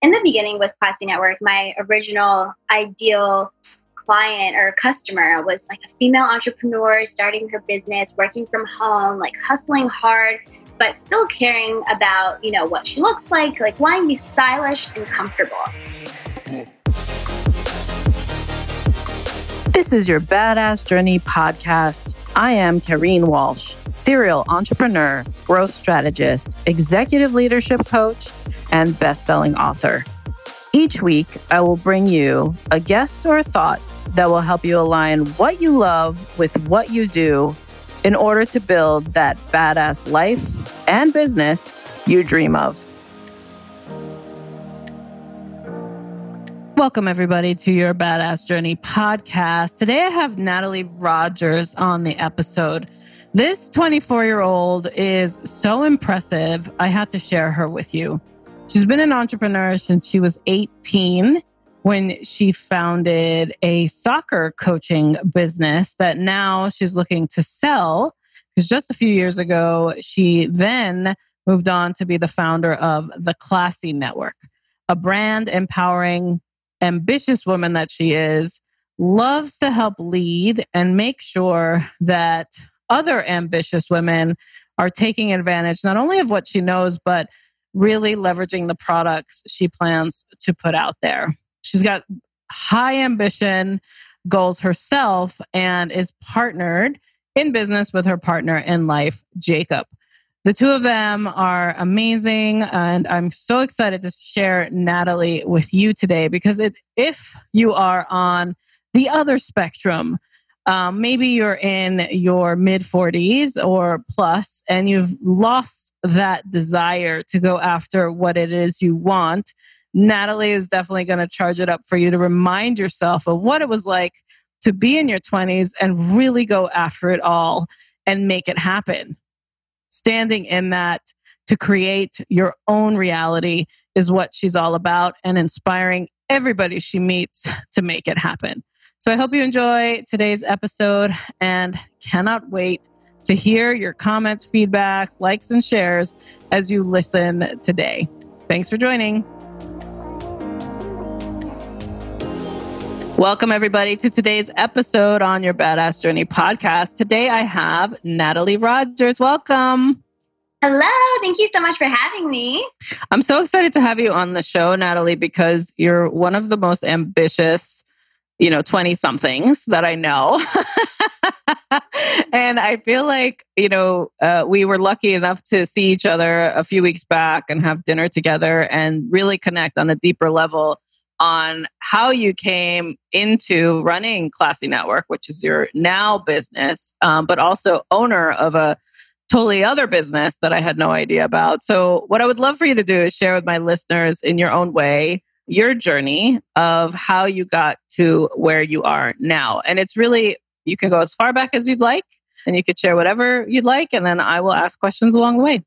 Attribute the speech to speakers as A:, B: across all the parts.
A: in the beginning with Classy Network, my original ideal client or customer was like a female entrepreneur starting her business, working from home, like hustling hard, but still caring about, you know, what she looks like, like wanting to be stylish and comfortable.
B: This is your Badass Journey podcast. I am Kareen Walsh, serial entrepreneur, growth strategist, executive leadership coach, and best-selling author. Each week, I will bring you a guest or a thought that will help you align what you love with what you do in order to build that badass life and business you dream of. Welcome, everybody, to your Badass Journey podcast. Today, I have Natalie Rogers on the episode. This 24 year old is so impressive. I had to share her with you. She's been an entrepreneur since she was 18 when she founded a soccer coaching business that now she's looking to sell. Because just a few years ago, she then moved on to be the founder of the Classy Network, a brand empowering, ambitious woman that she is, loves to help lead and make sure that other ambitious women are taking advantage not only of what she knows, but really leveraging the products she plans to put out there. She's got high ambition goals herself and is partnered in business with her partner in life, Jacob. The two of them are amazing, and I'm so excited to share Natalie with you today because it, if you are on the other spectrum, um, maybe you're in your mid 40s or plus, and you've lost that desire to go after what it is you want, Natalie is definitely going to charge it up for you to remind yourself of what it was like to be in your 20s and really go after it all and make it happen. Standing in that to create your own reality is what she's all about and inspiring everybody she meets to make it happen. So I hope you enjoy today's episode and cannot wait to hear your comments, feedbacks, likes, and shares as you listen today. Thanks for joining. Welcome, everybody, to today's episode on your Badass Journey podcast. Today I have Natalie Rogers. Welcome.
A: Hello. Thank you so much for having me.
B: I'm so excited to have you on the show, Natalie, because you're one of the most ambitious, you know, 20 somethings that I know. and I feel like, you know, uh, we were lucky enough to see each other a few weeks back and have dinner together and really connect on a deeper level on how you came into running Classy Network, which is your now business, um, but also owner of a totally other business that I had no idea about. So, what I would love for you to do is share with my listeners in your own way your journey of how you got to where you are now. And it's really you can go as far back as you'd like and you could share whatever you'd like. And then I will ask questions along the way.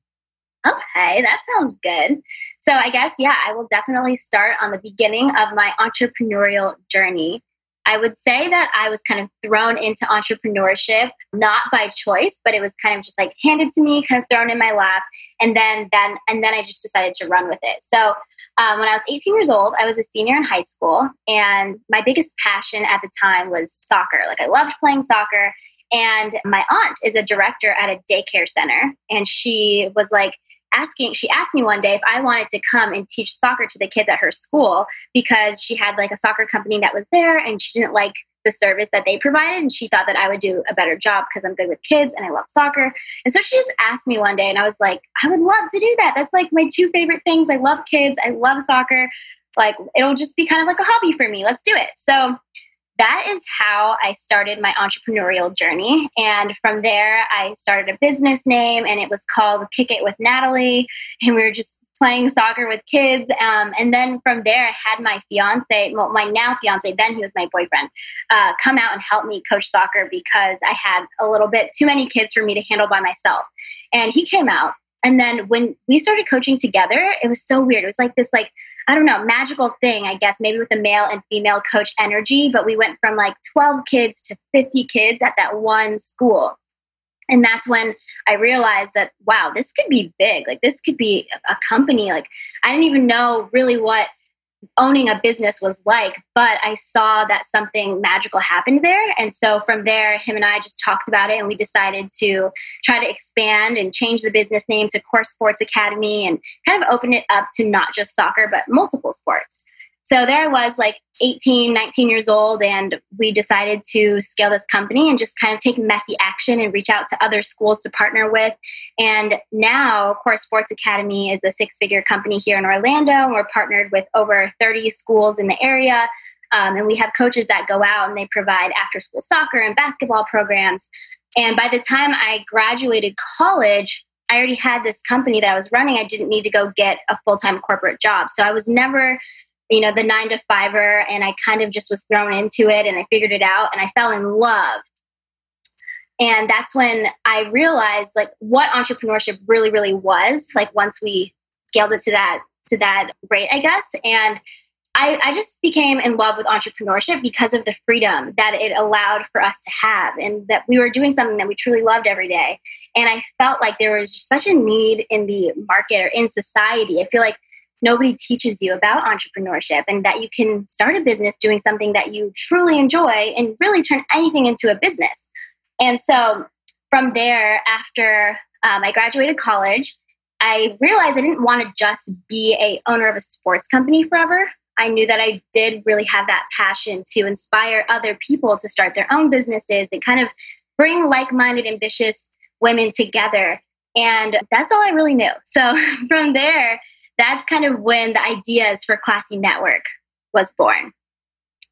A: Okay, that sounds good. So, I guess, yeah, I will definitely start on the beginning of my entrepreneurial journey. I would say that I was kind of thrown into entrepreneurship, not by choice, but it was kind of just like handed to me, kind of thrown in my lap. And then, then, and then I just decided to run with it. So, um, when I was 18 years old, I was a senior in high school, and my biggest passion at the time was soccer. Like, I loved playing soccer. And my aunt is a director at a daycare center, and she was like, asking she asked me one day if i wanted to come and teach soccer to the kids at her school because she had like a soccer company that was there and she didn't like the service that they provided and she thought that i would do a better job because i'm good with kids and i love soccer. And so she just asked me one day and i was like i would love to do that. That's like my two favorite things. I love kids. I love soccer. Like it'll just be kind of like a hobby for me. Let's do it. So that is how I started my entrepreneurial journey. And from there, I started a business name and it was called Kick It with Natalie. And we were just playing soccer with kids. Um, and then from there, I had my fiance, well, my now fiance, then he was my boyfriend, uh, come out and help me coach soccer because I had a little bit too many kids for me to handle by myself. And he came out. And then when we started coaching together, it was so weird. It was like this, like, I don't know, magical thing, I guess, maybe with the male and female coach energy. But we went from like 12 kids to 50 kids at that one school. And that's when I realized that, wow, this could be big. Like, this could be a company. Like, I didn't even know really what owning a business was like, but I saw that something magical happened there. And so from there, him and I just talked about it and we decided to try to expand and change the business name to Core Sports Academy and kind of open it up to not just soccer, but multiple sports. So there I was, like 18, 19 years old, and we decided to scale this company and just kind of take messy action and reach out to other schools to partner with. And now, Core Sports Academy is a six figure company here in Orlando, and we're partnered with over 30 schools in the area. Um, and we have coaches that go out and they provide after school soccer and basketball programs. And by the time I graduated college, I already had this company that I was running. I didn't need to go get a full time corporate job. So I was never you know, the nine to fiver, and I kind of just was thrown into it and I figured it out and I fell in love. And that's when I realized like what entrepreneurship really, really was, like once we scaled it to that to that rate, I guess. And I, I, just became in love with entrepreneurship because of the freedom that it allowed for us to have and that we were doing something that we truly loved every day. And I felt like there was just such a need in the market or in society. I feel like nobody teaches you about entrepreneurship and that you can start a business doing something that you truly enjoy and really turn anything into a business. And so from there, after um, I graduated college, I realized I didn't want to just be a owner of a sports company forever. I knew that I did really have that passion to inspire other people to start their own businesses and kind of bring like-minded, ambitious women together. And that's all I really knew. So from there, that's kind of when the ideas for Classy Network was born.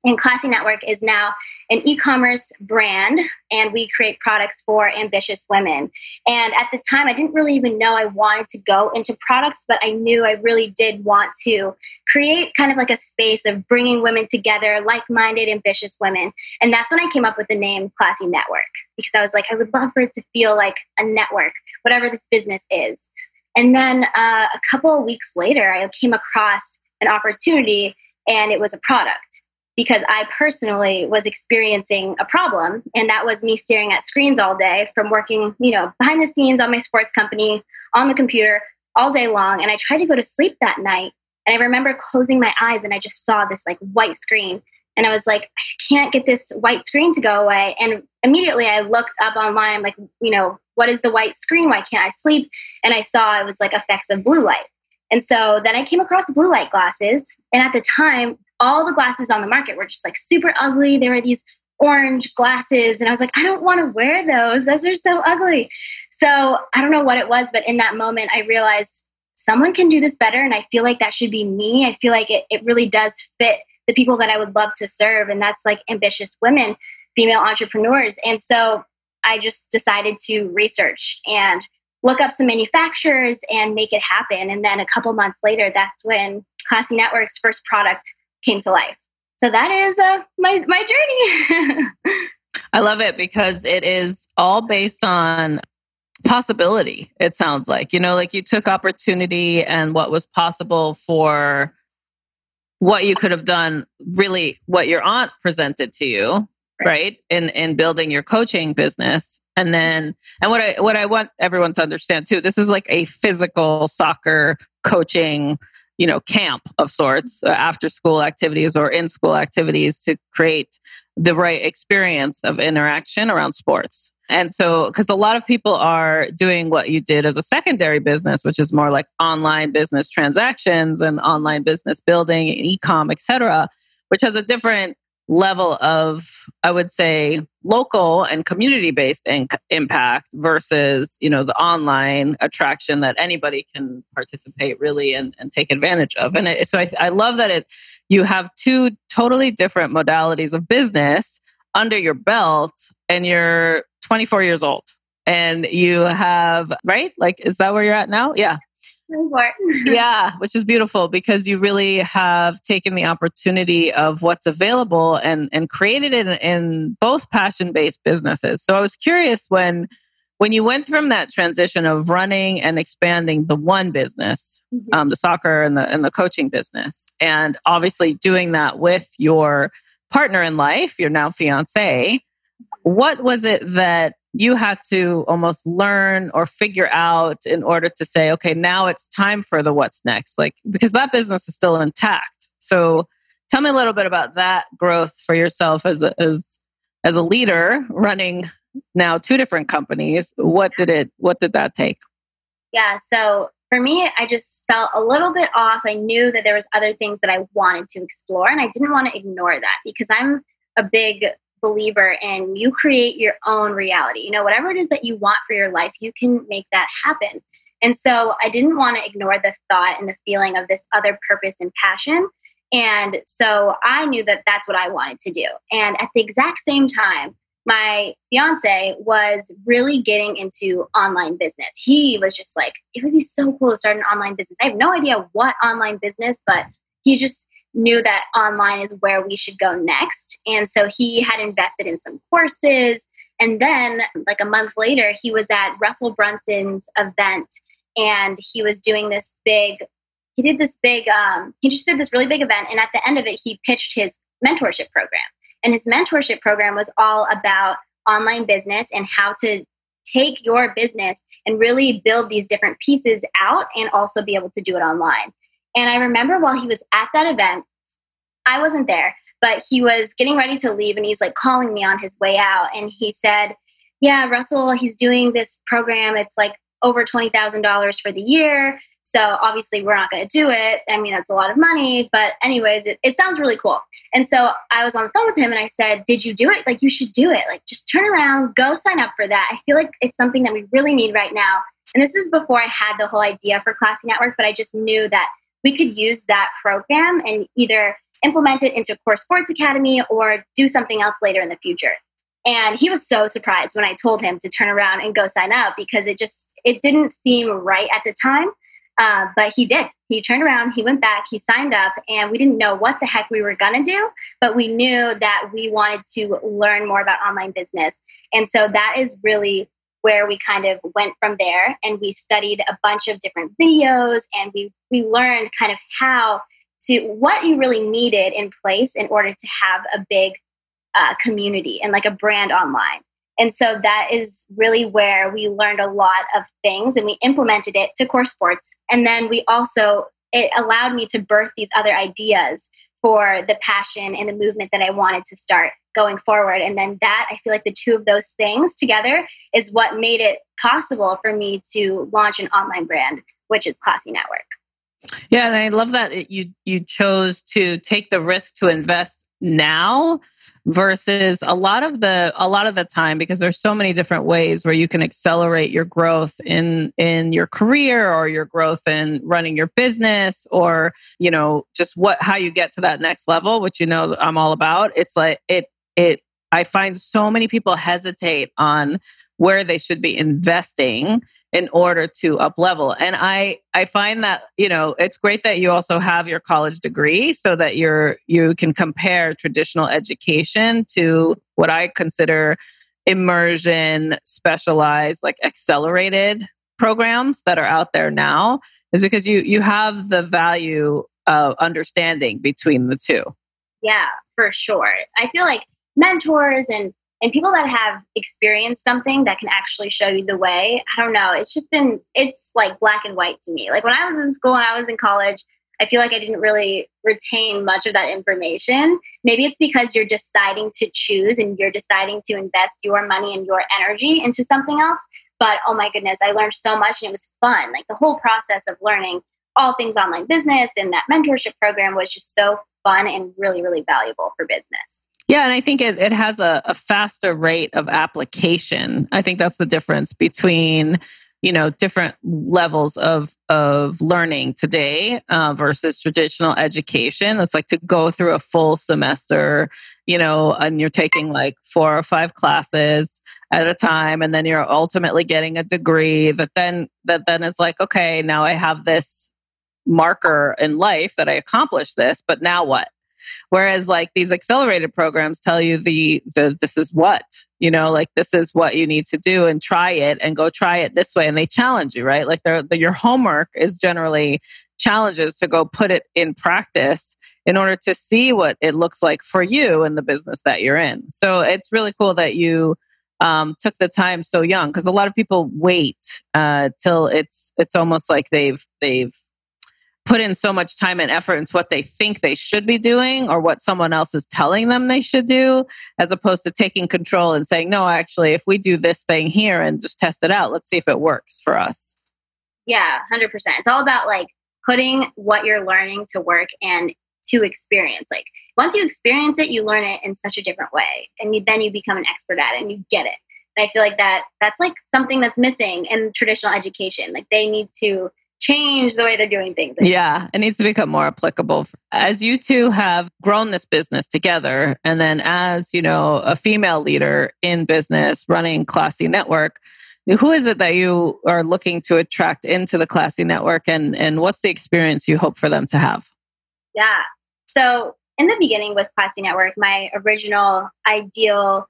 A: And Classy Network is now an e commerce brand, and we create products for ambitious women. And at the time, I didn't really even know I wanted to go into products, but I knew I really did want to create kind of like a space of bringing women together, like minded, ambitious women. And that's when I came up with the name Classy Network, because I was like, I would love for it to feel like a network, whatever this business is. And then uh, a couple of weeks later, I came across an opportunity and it was a product because I personally was experiencing a problem. And that was me staring at screens all day from working, you know, behind the scenes on my sports company, on the computer all day long. And I tried to go to sleep that night. And I remember closing my eyes and I just saw this like white screen. And I was like, I can't get this white screen to go away. And immediately I looked up online, like, you know, what is the white screen? Why can't I sleep? And I saw it was like effects of blue light. And so then I came across blue light glasses. And at the time, all the glasses on the market were just like super ugly. There were these orange glasses. And I was like, I don't want to wear those. Those are so ugly. So I don't know what it was, but in that moment, I realized someone can do this better. And I feel like that should be me. I feel like it, it really does fit the people that I would love to serve. And that's like ambitious women, female entrepreneurs. And so I just decided to research and look up some manufacturers and make it happen. And then a couple months later, that's when Classy Network's first product came to life. So that is uh, my my journey.
B: I love it because it is all based on possibility. It sounds like you know, like you took opportunity and what was possible for what you could have done. Really, what your aunt presented to you, right. in in building your coaching business. And then and what i what i want everyone to understand too this is like a physical soccer coaching you know camp of sorts uh, after school activities or in school activities to create the right experience of interaction around sports. And so because a lot of people are doing what you did as a secondary business which is more like online business transactions and online business building e-com etc which has a different level of i would say local and community based impact versus you know the online attraction that anybody can participate really and, and take advantage of. And it, so I, I love that it you have two totally different modalities of business under your belt and you're 24 years old. And you have right? Like is that where you're at now? Yeah yeah, which is beautiful because you really have taken the opportunity of what's available and and created it in, in both passion based businesses. So I was curious when when you went from that transition of running and expanding the one business, mm-hmm. um, the soccer and the and the coaching business, and obviously doing that with your partner in life, your now fiance. What was it that you had to almost learn or figure out in order to say, okay, now it's time for the what's next. Like, because that business is still intact. So tell me a little bit about that growth for yourself as a, as as a leader running now two different companies. What did it what did that take?
A: Yeah, so for me, I just felt a little bit off. I knew that there was other things that I wanted to explore and I didn't want to ignore that because I'm a big believer in you create your own reality. You know, whatever it is that you want for your life, you can make that happen. And so I didn't want to ignore the thought and the feeling of this other purpose and passion. And so I knew that that's what I wanted to do. And at the exact same time, my fiance was really getting into online business. He was just like, it would be so cool to start an online business. I have no idea what online business, but he just knew that online is where we should go next. And so he had invested in some courses. And then, like a month later, he was at Russell Brunson's event and he was doing this big, he did this big, um, he just did this really big event. And at the end of it, he pitched his mentorship program. And his mentorship program was all about online business and how to take your business and really build these different pieces out and also be able to do it online. And I remember while he was at that event, I wasn't there, but he was getting ready to leave and he's like calling me on his way out. And he said, Yeah, Russell, he's doing this program. It's like over $20,000 for the year. So obviously, we're not going to do it. I mean, that's a lot of money. But, anyways, it, it sounds really cool. And so I was on the phone with him and I said, Did you do it? Like, you should do it. Like, just turn around, go sign up for that. I feel like it's something that we really need right now. And this is before I had the whole idea for Classy Network, but I just knew that we could use that program and either implement it into Core Sports Academy or do something else later in the future. And he was so surprised when I told him to turn around and go sign up because it just it didn't seem right at the time. Uh, but he did. He turned around, he went back, he signed up, and we didn't know what the heck we were to do, but we knew that we wanted to learn more about online business. And so that is really where we kind of went from there and we studied a bunch of different videos and we we learned kind of how to what you really needed in place in order to have a big uh, community and like a brand online and so that is really where we learned a lot of things and we implemented it to core sports. And then we also, it allowed me to birth these other ideas for the passion and the movement that I wanted to start going forward. And then that, I feel like the two of those things together is what made it possible for me to launch an online brand, which is Classy Network.
B: Yeah, and I love that you you chose to take the risk to invest now versus a lot of the a lot of the time because there's so many different ways where you can accelerate your growth in in your career or your growth in running your business or you know just what how you get to that next level which you know I'm all about. It's like it it I find so many people hesitate on where they should be investing in order to up level and i i find that you know it's great that you also have your college degree so that you're you can compare traditional education to what i consider immersion specialized like accelerated programs that are out there now is because you you have the value of understanding between the two.
A: Yeah for sure. I feel like mentors and and people that have experienced something that can actually show you the way i don't know it's just been it's like black and white to me. Like when i was in school and i was in college i feel like i didn't really retain much of that information. Maybe it's because you're deciding to choose and you're deciding to invest your money and your energy into something else. But oh my goodness i learned so much and it was fun. Like the whole process of learning all things online business and that mentorship program was just so fun and really really valuable for business
B: yeah, and I think it, it has a, a faster rate of application. I think that's the difference between you know different levels of of learning today uh, versus traditional education it's like to go through a full semester you know and you're taking like four or five classes at a time and then you're ultimately getting a degree that then that then it's like okay now i have this marker in life that i accomplished this but now what Whereas like these accelerated programs tell you the, the this is what, you know, like this is what you need to do and try it and go try it this way. And they challenge you, right? Like they're, your homework is generally challenges to go put it in practice in order to see what it looks like for you in the business that you're in. So it's really cool that you um, took the time so young because a lot of people wait uh, till it's it's almost like they've they've put in so much time and effort into what they think they should be doing or what someone else is telling them they should do, as opposed to taking control and saying, no, actually, if we do this thing here and just test it out, let's see if it works for us.
A: Yeah, 100%. It's all about like putting what you're learning to work and to experience. Like once you experience it, you learn it in such a different way. And you, then you become an expert at it and you get it. And I feel like that that's like something that's missing in traditional education. Like they need to change the way they're doing things.
B: Yeah, it needs to become more applicable. As you two have grown this business together, and then as you know, a female leader in business running Classy Network, who is it that you are looking to attract into the Classy Network, and and what's the experience you hope for them to have?
A: Yeah. So in the beginning with Classy Network, my original ideal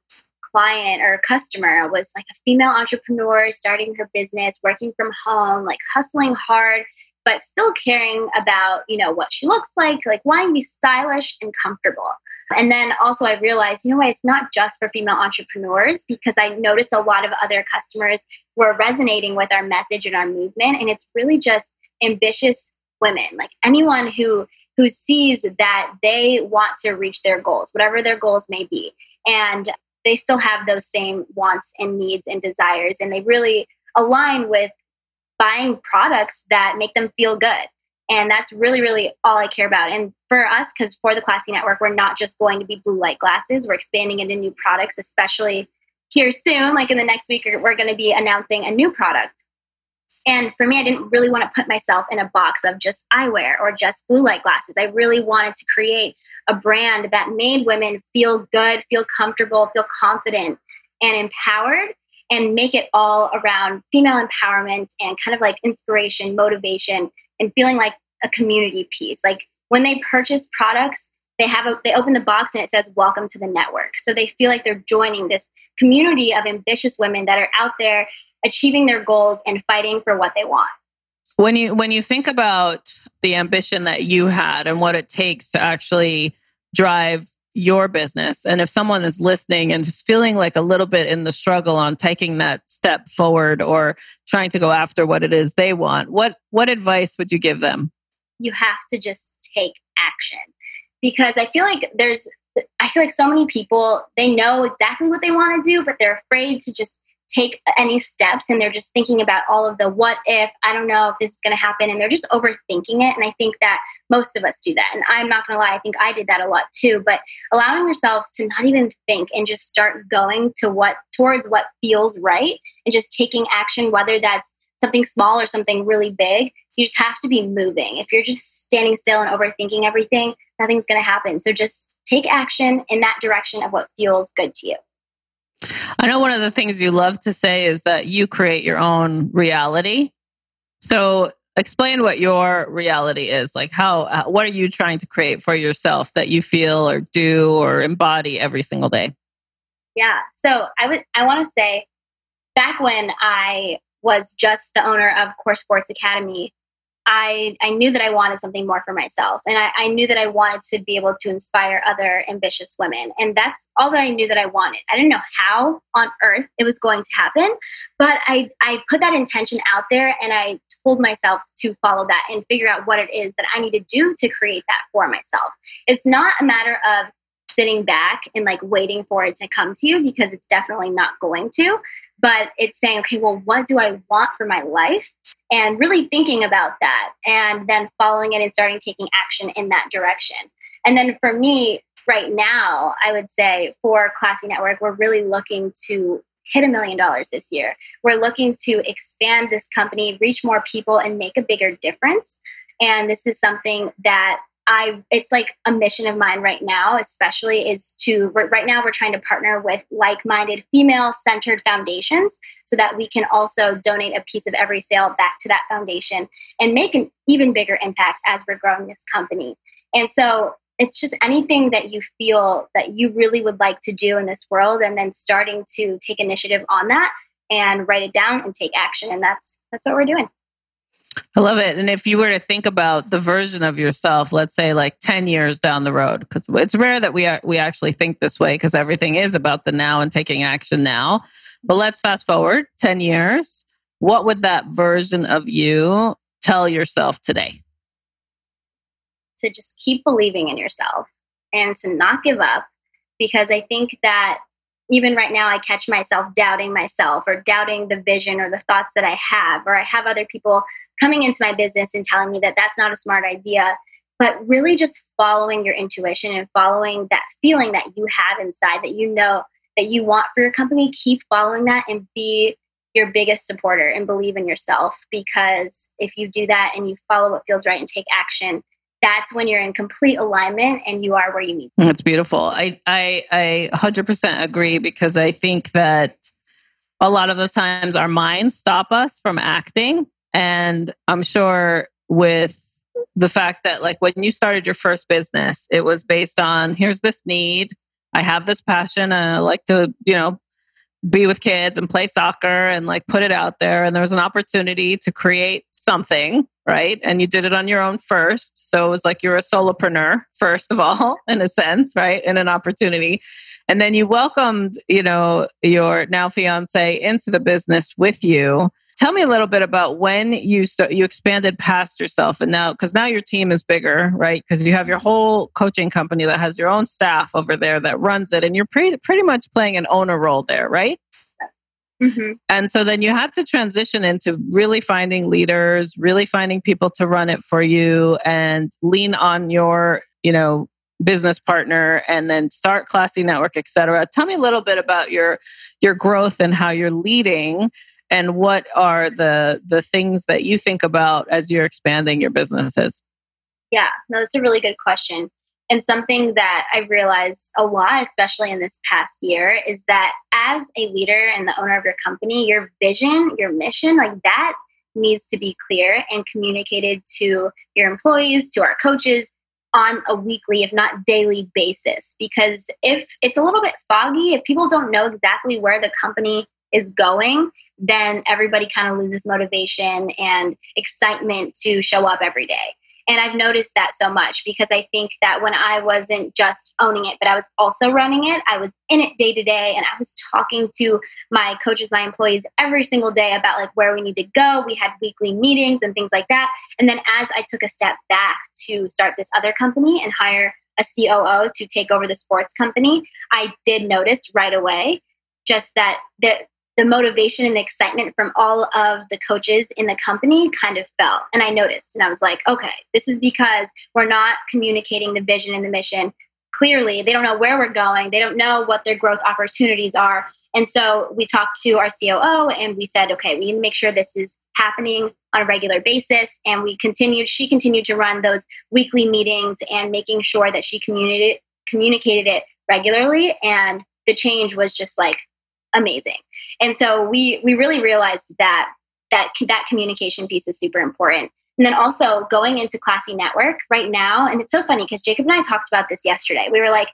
A: client or customer was like a female entrepreneur starting her business, working from home, like hustling hard, but still caring about, you know, what she looks like, like wanting to be stylish and comfortable. And then also I realized, you know what, it's not just for female entrepreneurs because I noticed a lot of other customers were resonating with our message and our movement. And it's really just ambitious women, like anyone who who sees that they want to reach their goals, whatever their goals may be. And they still have those same wants and needs and desires and they really align with buying products that make them feel good. And that's really really all i care about. And for us because for the classy network we're not just going to be blue light glasses. We're expanding into new products especially here soon like in the next week we're going to be announcing a new product and for me, I didn't really want to put myself in a box of just eyewear or just blue light glasses. I really wanted to create a brand that made women feel good, feel comfortable, feel confident, and empowered, and make it all around female empowerment and kind of like inspiration, motivation, and feeling like a community piece. Like when they purchase products, they have a they open the box and it says welcome to the network so they feel like they're joining this community of ambitious women that are out there achieving their goals and fighting for what they want.
B: When you when you think about the ambition that you had and what it takes to actually drive your business and if someone is listening and is feeling like a little bit in the struggle on taking that step forward or trying to go after what it is they want what what advice would you give them
A: you have to just take action because i feel like there's i feel like so many people they know exactly what they want to do but they're afraid to just take any steps and they're just thinking about all of the what if, I don't know if this is going to happen. And they're just overthinking it. And I think that most of us do that. And I'm not going to lie, I think I did that a lot too. But allowing yourself to not even think and just start going to what towards what feels right and just taking action, whether that's something small or something really big, you just have to be moving. If you're just standing still and overthinking everything, nothing's going to happen. So just take action in that direction of what feels good to you.
B: I know one of the things you love to say is that you create your own reality. So, explain what your reality is. Like, how, uh, what are you trying to create for yourself that you feel or do or embody every single day?
A: Yeah. So, I would, I want to say back when I was just the owner of Core Sports Academy, I, I knew that I wanted something more for myself. And I, I, knew that I wanted to be able to inspire other ambitious women. And that's all that I knew that I wanted. I didn't know how on earth it was going to happen, but I, I put that intention out there and I told myself to follow that and figure out what it is that I need to do to create that for myself. It's not a matter of sitting back and like waiting for it to come to you because it's definitely not going to but it's saying, okay, well, what do I want for my life? And really thinking about that and then following it and starting taking action in that direction. And then for me, right now, I would say for Classy Network, we're really looking to hit a million dollars this year. We're looking to expand this company, reach more people, and make a bigger difference. And this is something that I it's like a mission of mine right now, especially is to right now we're trying to partner with like-minded female-centered foundations so that we can also donate a piece of every sale back to that foundation and make an even bigger impact as we're growing this company. And so it's just anything that you feel that you really would like to do in this world and then starting to take initiative on that and write it down and take action and that's that's what we're doing.
B: I love it. And if you were to think about the version of yourself, let's say like 10 years down the road, because it's rare that we are, we actually think this way because everything is about the now and taking action now. But let's fast forward 10 years. What would that version of you tell yourself today?
A: to just keep believing in yourself and to not give up because I think that even right now, I catch myself doubting myself or doubting the vision or the thoughts that I have, or I have other people coming into my business and telling me that that's not a smart idea. But really, just following your intuition and following that feeling that you have inside that you know that you want for your company, keep following that and be your biggest supporter and believe in yourself. Because if you do that and you follow what feels right and take action, that's when you're in complete alignment and you are where you need
B: to be. That's beautiful. I, I, I 100% agree because I think that a lot of the times our minds stop us from acting. And I'm sure with the fact that, like, when you started your first business, it was based on here's this need, I have this passion, and I like to, you know, be with kids and play soccer and like put it out there. And there was an opportunity to create something right? And you did it on your own first. So it was like you're a solopreneur, first of all, in a sense, right? In an opportunity. And then you welcomed, you know, your now fiance into the business with you. Tell me a little bit about when you st- you expanded past yourself and now because now your team is bigger, right? Because you have your whole coaching company that has your own staff over there that runs it, and you're pretty pretty much playing an owner role there, right? Mm-hmm. And so then you had to transition into really finding leaders, really finding people to run it for you and lean on your, you know, business partner and then start classy network, et cetera. Tell me a little bit about your your growth and how you're leading and what are the the things that you think about as you're expanding your businesses?
A: Yeah, no, that's a really good question. And something that I realized a lot, especially in this past year, is that as a leader and the owner of your company, your vision, your mission, like that needs to be clear and communicated to your employees, to our coaches on a weekly, if not daily basis. Because if it's a little bit foggy, if people don't know exactly where the company is going, then everybody kind of loses motivation and excitement to show up every day. And I've noticed that so much because I think that when I wasn't just owning it, but I was also running it, I was in it day to day and I was talking to my coaches, my employees every single day about like where we need to go. We had weekly meetings and things like that. And then as I took a step back to start this other company and hire a COO to take over the sports company, I did notice right away just that that the motivation and excitement from all of the coaches in the company kind of fell. And I noticed and I was like, okay, this is because we're not communicating the vision and the mission clearly. They don't know where we're going, they don't know what their growth opportunities are. And so we talked to our COO and we said, okay, we need to make sure this is happening on a regular basis. And we continued, she continued to run those weekly meetings and making sure that she communicated, communicated it regularly. And the change was just like amazing. And so we we really realized that that that communication piece is super important. And then also going into Classy Network right now, and it's so funny because Jacob and I talked about this yesterday. We were like,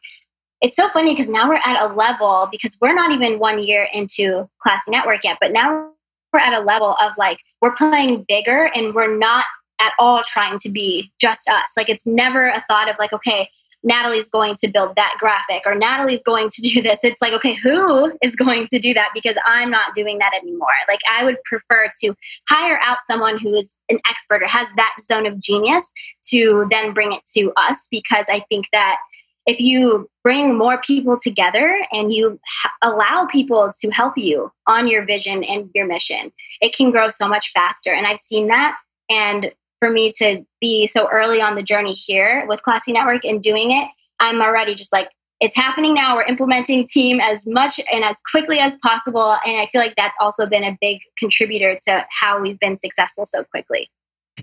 A: it's so funny because now we're at a level because we're not even one year into Classy Network yet, but now we're at a level of like we're playing bigger and we're not at all trying to be just us. Like it's never a thought of like, okay, Natalie's going to build that graphic or Natalie's going to do this. It's like, okay, who is going to do that? Because I'm not doing that anymore. Like, I would prefer to hire out someone who is an expert or has that zone of genius to then bring it to us because I think that if you bring more people together and you ha- allow people to help you on your vision and your mission, it can grow so much faster. And I've seen that. And for me to be so early on the journey here with Classy Network and doing it, I'm already just like, it's happening now. We're implementing team as much and as quickly as possible. And I feel like that's also been a big contributor to how we've been successful so quickly.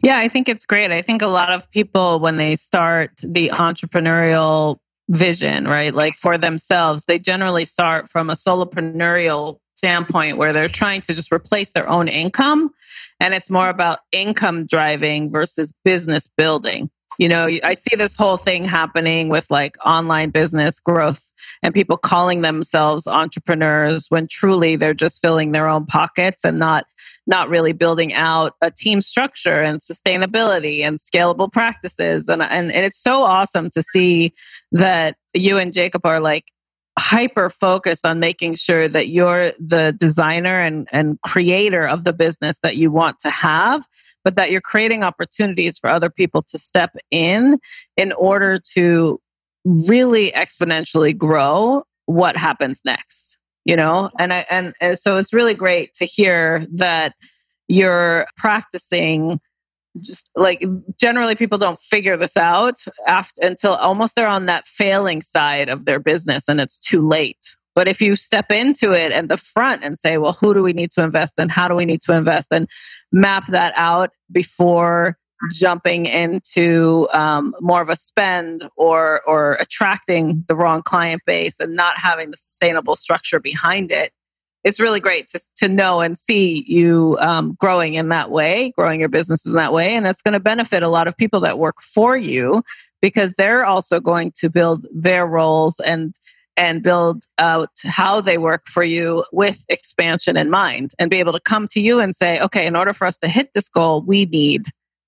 B: Yeah, I think it's great. I think a lot of people, when they start the entrepreneurial vision, right, like for themselves, they generally start from a solopreneurial standpoint where they're trying to just replace their own income and it's more about income driving versus business building. You know, I see this whole thing happening with like online business growth and people calling themselves entrepreneurs when truly they're just filling their own pockets and not not really building out a team structure and sustainability and scalable practices and and, and it's so awesome to see that you and Jacob are like hyper focused on making sure that you're the designer and, and creator of the business that you want to have, but that you're creating opportunities for other people to step in in order to really exponentially grow what happens next you know? And i and, and so it's really great to hear that you're practicing just like generally people don't figure this out after until almost they're on that failing side of their business and it's too late. But if you step into it at the front and say well who do we need to invest in? How do we need to invest and map that out before jumping into um, more of a spend or or attracting the wrong client base and not having the sustainable structure behind it it's really great to, to know and see you um, growing in that way, growing your business in that way. And that's going to benefit a lot of people that work for you because they're also going to build their roles and and build out how they work for you with expansion in mind and be able to come to you and say, okay, in order for us to hit this goal, we need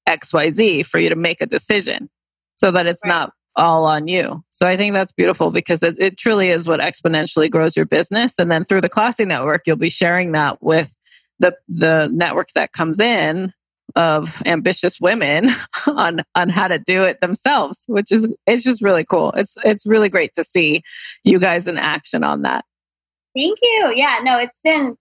B: XYZ for you to make a decision so that it's right. not all on you. So I think that's beautiful because it, it truly is what exponentially grows your business. And then through the Classy Network, you'll be sharing that with the the network that comes in of ambitious women on on how to do it themselves, which is it's just really cool. It's it's really great to see you guys in action on that.
A: Thank you. Yeah, no, it's been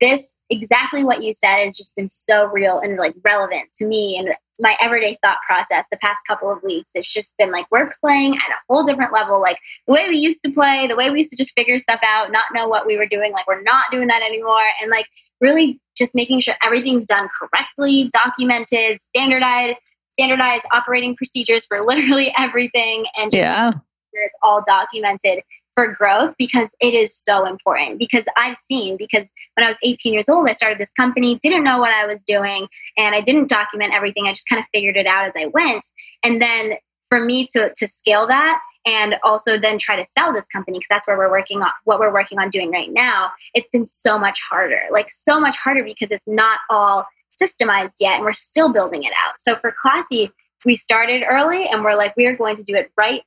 A: this exactly what you said has just been so real and like relevant to me and my everyday thought process the past couple of weeks it's just been like we're playing at a whole different level like the way we used to play the way we used to just figure stuff out not know what we were doing like we're not doing that anymore and like really just making sure everything's done correctly documented standardized standardized operating procedures for literally everything and
B: yeah.
A: it's all documented for growth because it is so important. Because I've seen, because when I was 18 years old, I started this company, didn't know what I was doing, and I didn't document everything. I just kind of figured it out as I went. And then for me to, to scale that and also then try to sell this company because that's where we're working on what we're working on doing right now it's been so much harder like so much harder because it's not all systemized yet and we're still building it out so for classy we started early and we're like we are going to do it right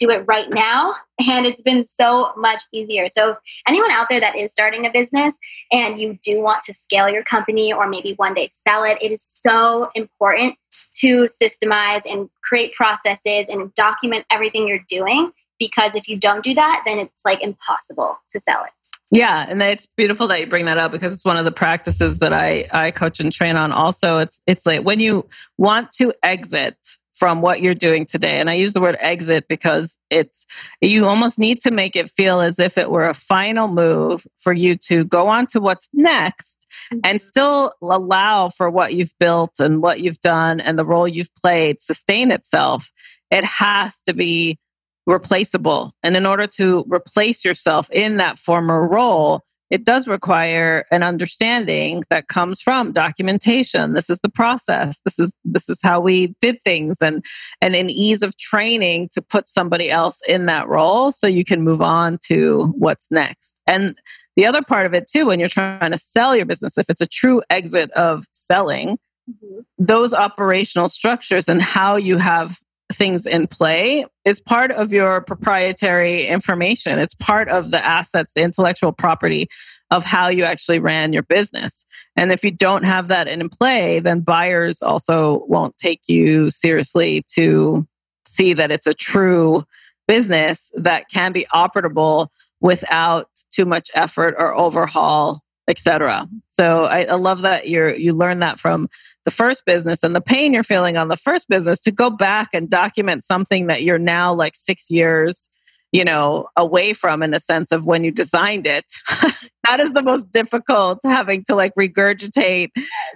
A: do it right now and it's been so much easier so anyone out there that is starting a business and you do want to scale your company or maybe one day sell it it is so important to systemize and create processes and document everything you're doing because if you don't do that then it's like impossible to sell it
B: yeah, and it's beautiful that you bring that up because it's one of the practices that I I coach and train on. Also, it's it's like when you want to exit from what you're doing today, and I use the word exit because it's you almost need to make it feel as if it were a final move for you to go on to what's next and mm-hmm. still allow for what you've built and what you've done and the role you've played sustain itself. It has to be replaceable. And in order to replace yourself in that former role, it does require an understanding that comes from documentation. This is the process. This is this is how we did things and and an ease of training to put somebody else in that role so you can move on to what's next. And the other part of it too when you're trying to sell your business if it's a true exit of selling mm-hmm. those operational structures and how you have things in play is part of your proprietary information. It's part of the assets, the intellectual property of how you actually ran your business. And if you don't have that in play, then buyers also won't take you seriously to see that it's a true business that can be operable without too much effort or overhaul etc. So I, I, love that you're you learn that from the first business and the pain you're feeling on the first business to go back and document something that you're now like six years you know away from in a sense of when you designed it. That is the most difficult having to like regurgitate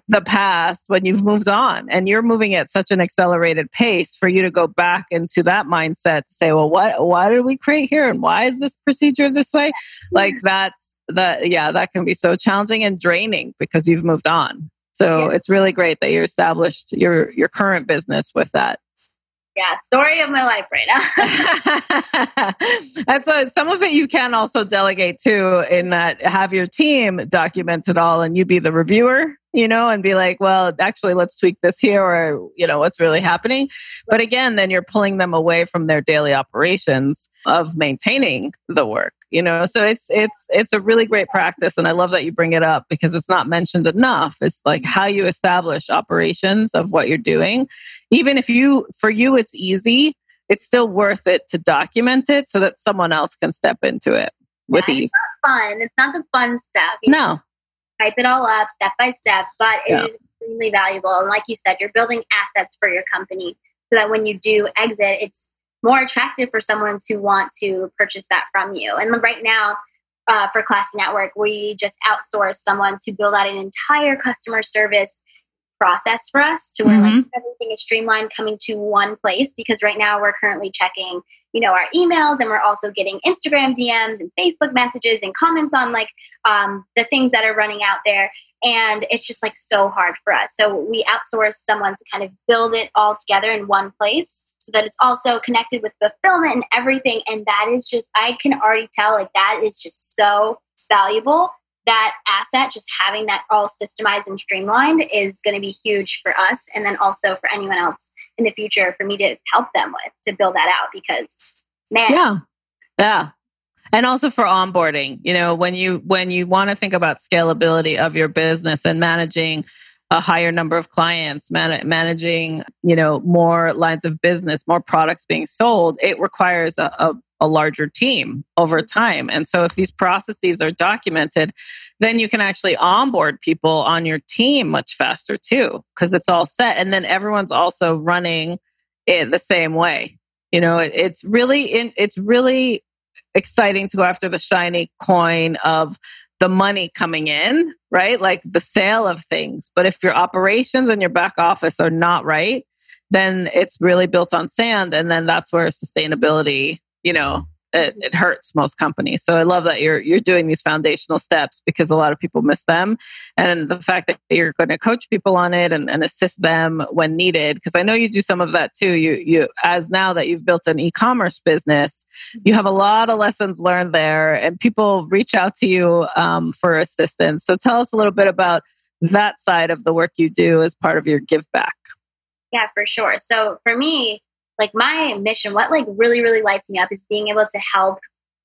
B: the past when you've moved on. And you're moving at such an accelerated pace for you to go back into that mindset to say well what why did we create here? And why is this procedure this way? Like that's that yeah that can be so challenging and draining because you've moved on. So yeah. it's really great that you established your your current business with that.
A: Yeah story of my life right
B: now. That's what some of it you can also delegate too in that have your team document it all and you be the reviewer you know and be like well actually let's tweak this here or you know what's really happening. But again then you're pulling them away from their daily operations of maintaining the work you know so it's it's it's a really great practice and i love that you bring it up because it's not mentioned enough. It's like how you establish operations of what you're doing. Even if you for you it's easy it's still worth it to document it so that someone else can step into it with
A: yeah,
B: ease.
A: it's not fun. It's not the fun stuff.
B: No. know?
A: type it all up step by step but it yeah. is extremely valuable. And like you said you're building assets for your company so that when you do exit it's more attractive for someone to want to purchase that from you. And right now, uh, for Klassy Network, we just outsource someone to build out an entire customer service process for us to where mm-hmm. like everything is streamlined coming to one place because right now we're currently checking you know our emails and we're also getting instagram dms and facebook messages and comments on like um, the things that are running out there and it's just like so hard for us so we outsource someone to kind of build it all together in one place so that it's also connected with fulfillment and everything. And that is just, I can already tell like that is just so valuable. That asset, just having that all systemized and streamlined, is going to be huge for us. And then also for anyone else in the future for me to help them with to build that out because, man.
B: Yeah. Yeah and also for onboarding you know when you when you want to think about scalability of your business and managing a higher number of clients, man- managing, you know, more lines of business, more products being sold, it requires a, a, a larger team over time. And so if these processes are documented, then you can actually onboard people on your team much faster too, because it's all set. And then everyone's also running it the same way. You know, it, it's really, in, it's really exciting to go after the shiny coin of the money coming in, right? Like the sale of things. But if your operations and your back office are not right, then it's really built on sand. And then that's where sustainability, you know, it, it, hurts most companies. So I love that you're you're doing these foundational steps because a lot of people miss them, and the fact that you're going to coach people on it and, and assist them when needed. Because I know you do some of that too. You you as now that you've built an e-commerce business, you have a lot of lessons learned there, and people reach out to you um, for assistance. So tell us a little bit about that side of the work you do as part of your give back.
A: Yeah, for sure. So for me, like my mission, what like really, really lights me up is being able to help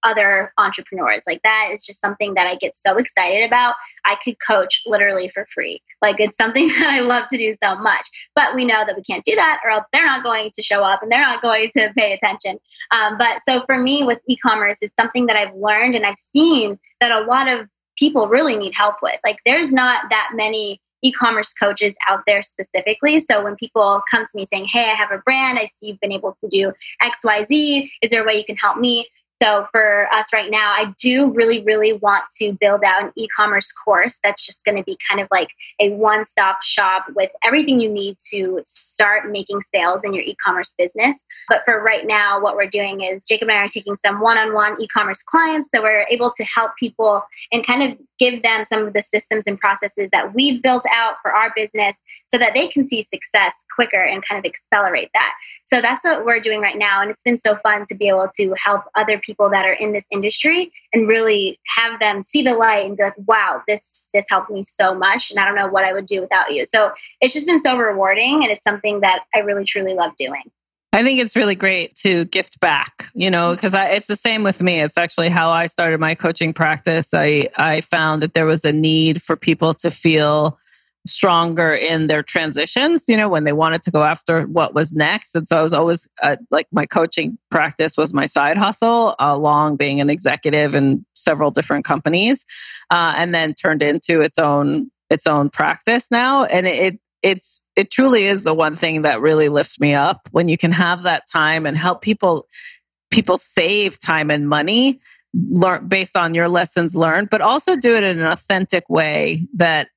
A: other entrepreneurs. Like that is just something that I get so excited about. I could coach literally for free. Like it's something that I love to do so much. But we know that we can't do that or else they're not going to show up and they're not going to pay attention. Um, but so for me with e-commerce, it's something that I've learned and I've seen that a lot of people really need help with. Like there's not that many e-commerce coaches out there specifically. So when people come to me saying, "Hey, I have a brand. I see you've been able to do XYZ. Is there a way you can help me?" So for us right now, I do really, really want to build out an e-commerce course that's just going to be kind of like a one-stop shop with everything you need to start making sales in your e-commerce business. But for right now, what we're doing is Jacob and I are taking some one-on-one e-commerce clients, so we're able to help people and kind of give them some of the systems and processes that we've built out for our business so that they can see success quicker and kind of accelerate that. So that's what we're doing right now. And it's been so fun to be able to help other people that are in this industry and really have them see the light and be like, wow, this this helped me so much. And I don't know what I would do without you. So it's just been so rewarding and it's something that I really truly love doing.
B: I think it's really great to gift back, you know, because mm-hmm. it's the same with me. It's actually how I started my coaching practice. I, I found that there was a need for people to feel stronger in their transitions, you know, when they wanted to go after what was next. And so I was always uh, like my coaching practice was my side hustle, along being an executive in several different companies, uh, and then turned into its own its own practice now. And it it's it truly is the one thing that really lifts me up when you can have that time and help people people save time and money learn based on your lessons learned but also do it in an authentic way that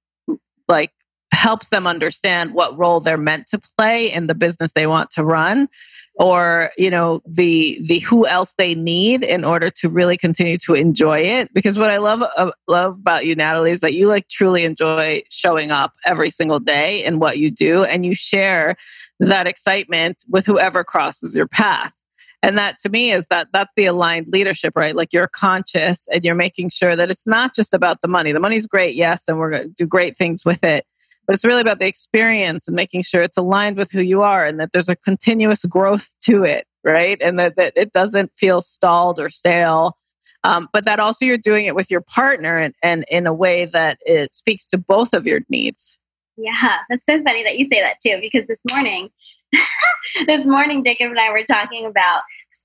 B: like helps them understand what role they're meant to play in the business they want to run or you know the the who else they need in order to really continue to enjoy it. Because what i love uh, love about you natalie is that you like truly enjoy showing up every single day in what you do and you share that excitement with whoever crosses your path and that to me is that that's the aligned leadership right? Like you're conscious and you're making sure that it's not just about the money. The money's great yes and we're going to do great things with it but it's really about the experience and making sure it's aligned with who you are and that there's a continuous growth to it right? And that, that it doesn't feel stalled or stale. Um, but that also you're doing it with your partner and, and in a way that it speaks to both of your needs.
A: Yeah, that's so funny that you say that too, because this morning, this morning, Jacob and I were talking about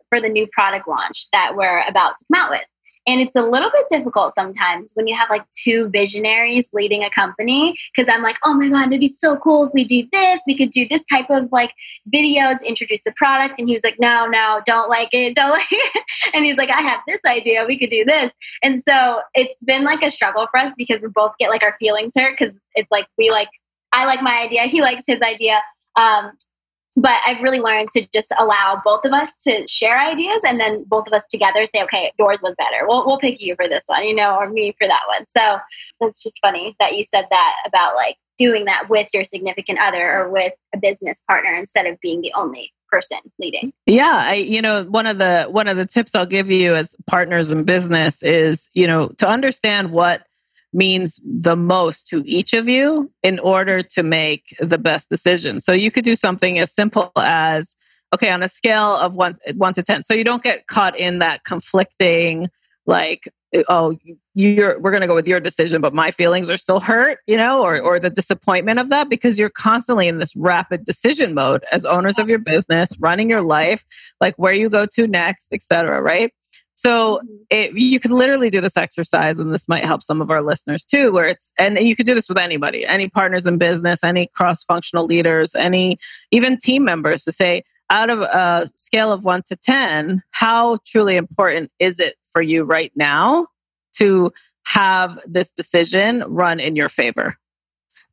A: for the new product launch that we're about to come out with. And it's a little bit difficult sometimes when you have like two visionaries leading a company. Cause I'm like, oh my God, it'd be so cool if we do this. We could do this type of like videos, introduce the product. And he was like, no, no, don't like it. Don't like it. And he's like, I have this idea. We could do this. And so it's been like a struggle for us because we both get like our feelings hurt. Cause it's like, we like, I like my idea. He likes his idea. Um, but I've really learned to just allow both of us to share ideas and then both of us together say, okay, yours was better. We'll, we'll pick you for this one, you know, or me for that one. So it's just funny that you said that about like doing that with your significant other or with a business partner instead of being the only person leading.
B: Yeah, I you know, one of the one of the tips I'll give you as partners in business is, you know, to understand what means the most to each of you in order to make the best decision. So you could do something as simple as okay, on a scale of one, one to 10. So you don't get caught in that conflicting, like, oh, you're, we're going to go with your decision, but my feelings are still hurt, you know, or, or the disappointment of that because you're constantly in this rapid decision mode as owners of your business, running your life, like where you go to next, etc. right? So mm-hmm. it, you could literally do this exercise, and this might help some of our listeners too, where it's, and you could do this with anybody, any partners in business, any cross functional leaders, any even team members to say, out of a scale of one to 10, how truly important is it for you right now to have this decision run in your favor?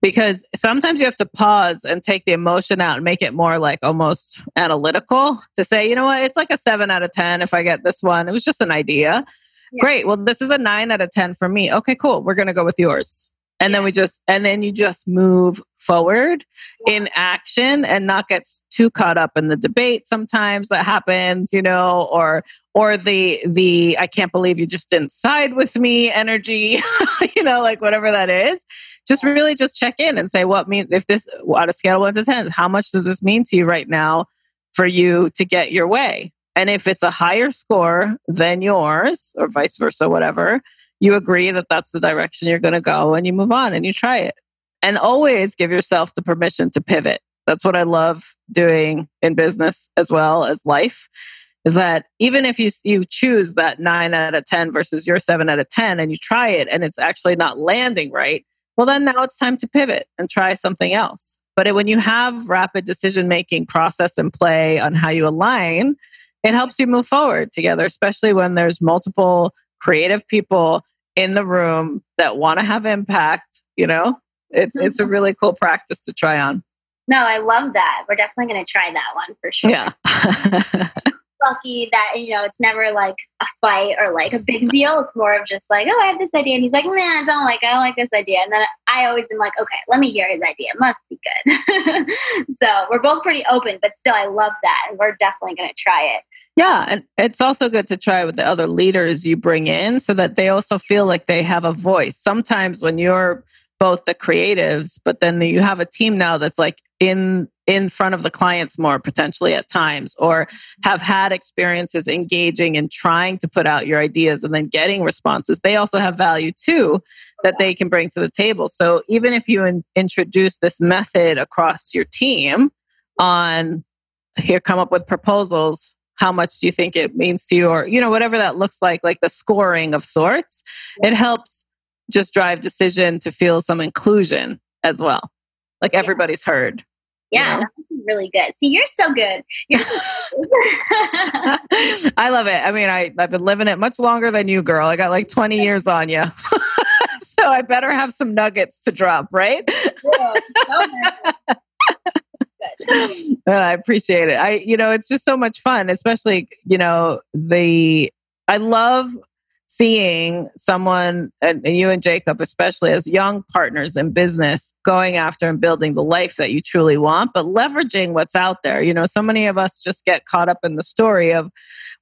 B: Because sometimes you have to pause and take the emotion out and make it more like almost analytical to say, you know what, it's like a seven out of 10 if I get this one. It was just an idea. Yeah. Great. Well, this is a nine out of 10 for me. Okay, cool. We're going to go with yours. And yeah. then we just, and then you just move forward yeah. in action and not get too caught up in the debate sometimes that happens, you know, or, or the, the, I can't believe you just didn't side with me energy, you know, like whatever that is just really just check in and say what mean if this on a scale one to ten, how much does this mean to you right now for you to get your way? And if it's a higher score than yours, or vice versa, whatever, you agree that that's the direction you're going to go and you move on and you try it. And always give yourself the permission to pivot. That's what I love doing in business as well as life is that even if you you choose that 9 out of 10 versus your 7 out of 10 and you try it and it's actually not landing right well, then now it's time to pivot and try something else. But when you have rapid decision making process and play on how you align, it helps you move forward together, especially when there's multiple creative people in the room that want to have impact. You know, it's mm-hmm. it's a really cool practice to try on.
A: No, I love that. We're definitely going to try that one for sure.
B: Yeah.
A: lucky that you know it's never like a fight or like a big deal. It's more of just like, oh, I have this idea, and he's like, man, I don't like. I don't like this idea, and then I always am like, okay, let me hear his idea. It must be good. so we're both pretty open, but still, I love that, and we're definitely going to try it.
B: Yeah, and it's also good to try with the other leaders you bring in so that they also feel like they have a voice. Sometimes when you're both the creatives, but then you have a team now that's like in in front of the clients more potentially at times or have had experiences engaging and trying to put out your ideas and then getting responses they also have value too that they can bring to the table. So even if you in, introduce this method across your team on here come up with proposals. How much do you think it means to you? or you know whatever that looks like like the scoring of sorts it helps just drive decision to feel some inclusion as well like everybody's heard
A: yeah, really good. See, you're so good. You're
B: I love it. I mean, I, I've been living it much longer than you, girl. I got like 20 years on you. so I better have some nuggets to drop, right? I appreciate it. I, you know, it's just so much fun, especially, you know, the, I love seeing someone and you and Jacob, especially as young partners in business, going after and building the life that you truly want, but leveraging what's out there. You know, so many of us just get caught up in the story of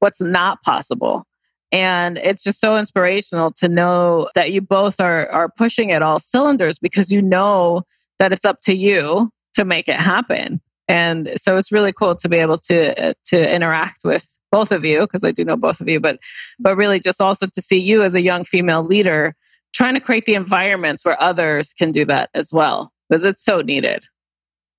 B: what's not possible. And it's just so inspirational to know that you both are are pushing at all cylinders because you know that it's up to you to make it happen. And so it's really cool to be able to uh, to interact with both of you because I do know both of you, but but really just also to see you as a young female leader trying to create the environments where others can do that as well because it's so needed.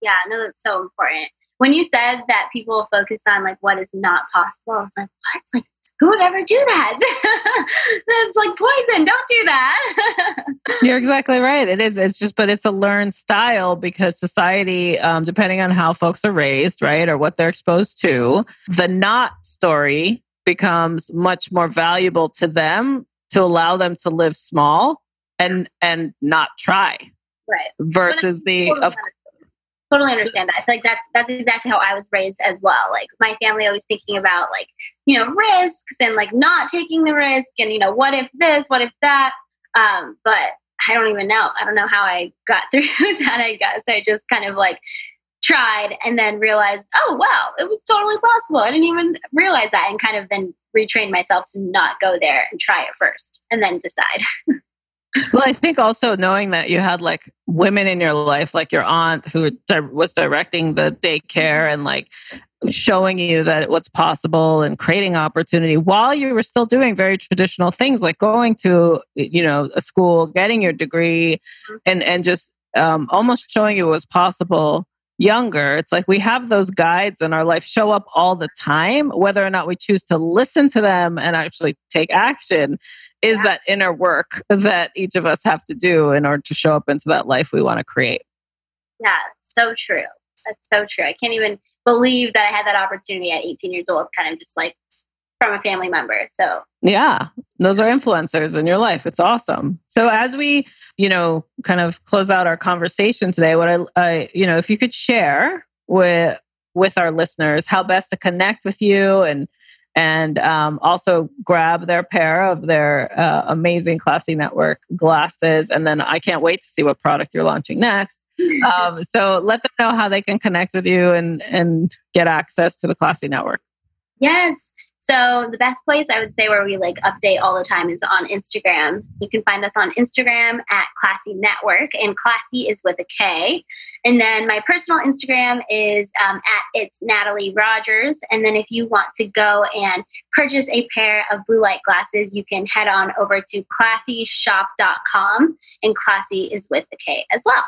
A: Yeah, no, that's so important. When you said that people focus on like what is not possible, I was like, what? Like who would ever do that? That's like poison. Don't do that.
B: You're exactly right. It is. It's just, but it's a learned style because society, um, depending on how folks are raised, right, or what they're exposed to, the not story becomes much more valuable to them to allow them to live small and and not try.
A: Right.
B: Versus the of
A: totally understand that. I feel like that's that's exactly how I was raised as well. Like my family always thinking about like, you know, risks and like not taking the risk and you know, what if this, what if that? Um, but I don't even know. I don't know how I got through that, I guess. I just kind of like tried and then realized, oh wow, it was totally possible. I didn't even realize that and kind of then retrain myself to not go there and try it first and then decide.
B: well, I think also knowing that you had like women in your life, like your aunt who was directing the daycare and like showing you that what's possible and creating opportunity while you were still doing very traditional things like going to you know a school getting your degree mm-hmm. and and just um, almost showing you what was possible younger, it's like we have those guides in our life show up all the time. Whether or not we choose to listen to them and actually take action is yeah. that inner work that each of us have to do in order to show up into that life we want to create.
A: Yeah, so true. That's so true. I can't even believe that I had that opportunity at 18 years old, kind of just like from a family member. So,
B: yeah, those are influencers in your life. It's awesome. So, as we, you know, kind of close out our conversation today, what I, I you know, if you could share with with our listeners how best to connect with you and and um, also grab their pair of their uh, amazing Klassy Network glasses and then i can't wait to see what product you're launching next um, so let them know how they can connect with you and and get access to the Klassy Network
A: yes so the best place I would say where we like update all the time is on Instagram. You can find us on Instagram at Klassy Network, and Classy is with a K. And then my personal Instagram is um, at it's Natalie Rogers. And then if you want to go and purchase a pair of blue light glasses, you can head on over to klassyshop.com, and Classy is with the K as well.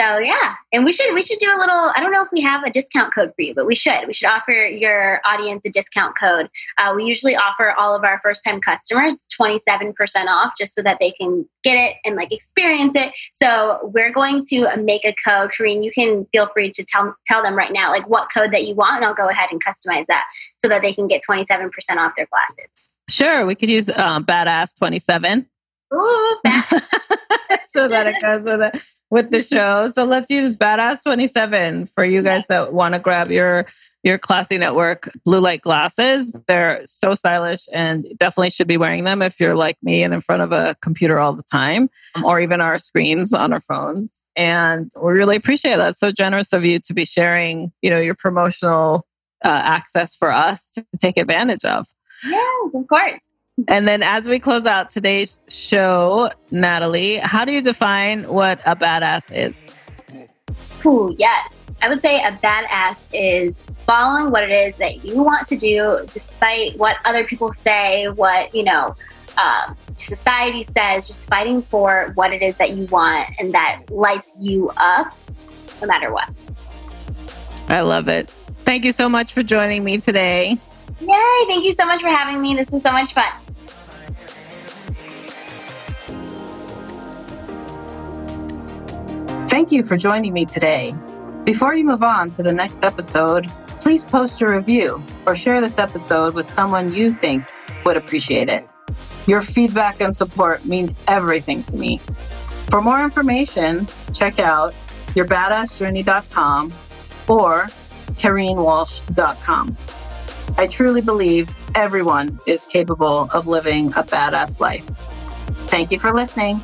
A: So yeah, and we should we should do a little. I don't know if we have a discount code for you, but we should. We should offer your audience a discount code. Uh, we usually offer all of our first time customers twenty seven percent off, just so that they can get it and like experience it. So we're going to make a code. Kareen, you can feel free to tell tell them right now like what code that you want, and I'll go ahead and customize that so that they can get twenty seven percent off their glasses.
B: Sure, we could use uh, badass twenty seven.
A: Ooh,
B: so that it goes with it with the show. So let's use Badass 27 for you guys that want to grab your your Klassy Network blue light glasses. They're so stylish and definitely should be wearing them if you're like me and in front of a computer all the time or even our screens on our phones. And we really appreciate that. So generous of you to be sharing, you know, your promotional uh, access for us to take advantage of.
A: Yes, of course.
B: And then as we close out today's show, Natalie, how do you define what a badass is?
A: Ooh, yes. I would say a badass is following what it is that you want to do despite what other people say, what, you know, um, society says, just fighting for what it is that you want and that lights you up no matter what.
B: I love it. Thank you so much for joining me today.
A: Yay! Thank you so much for having me. This is so much fun.
B: Thank you for joining me today. Before you move on to the next episode, please post a review or share this episode with someone you think would appreciate it. Your feedback and support mean everything to me. For more information, check out yourbadassjourney.com or kareenwalsh.com. I truly believe everyone is capable of living a badass life. Thank you for listening.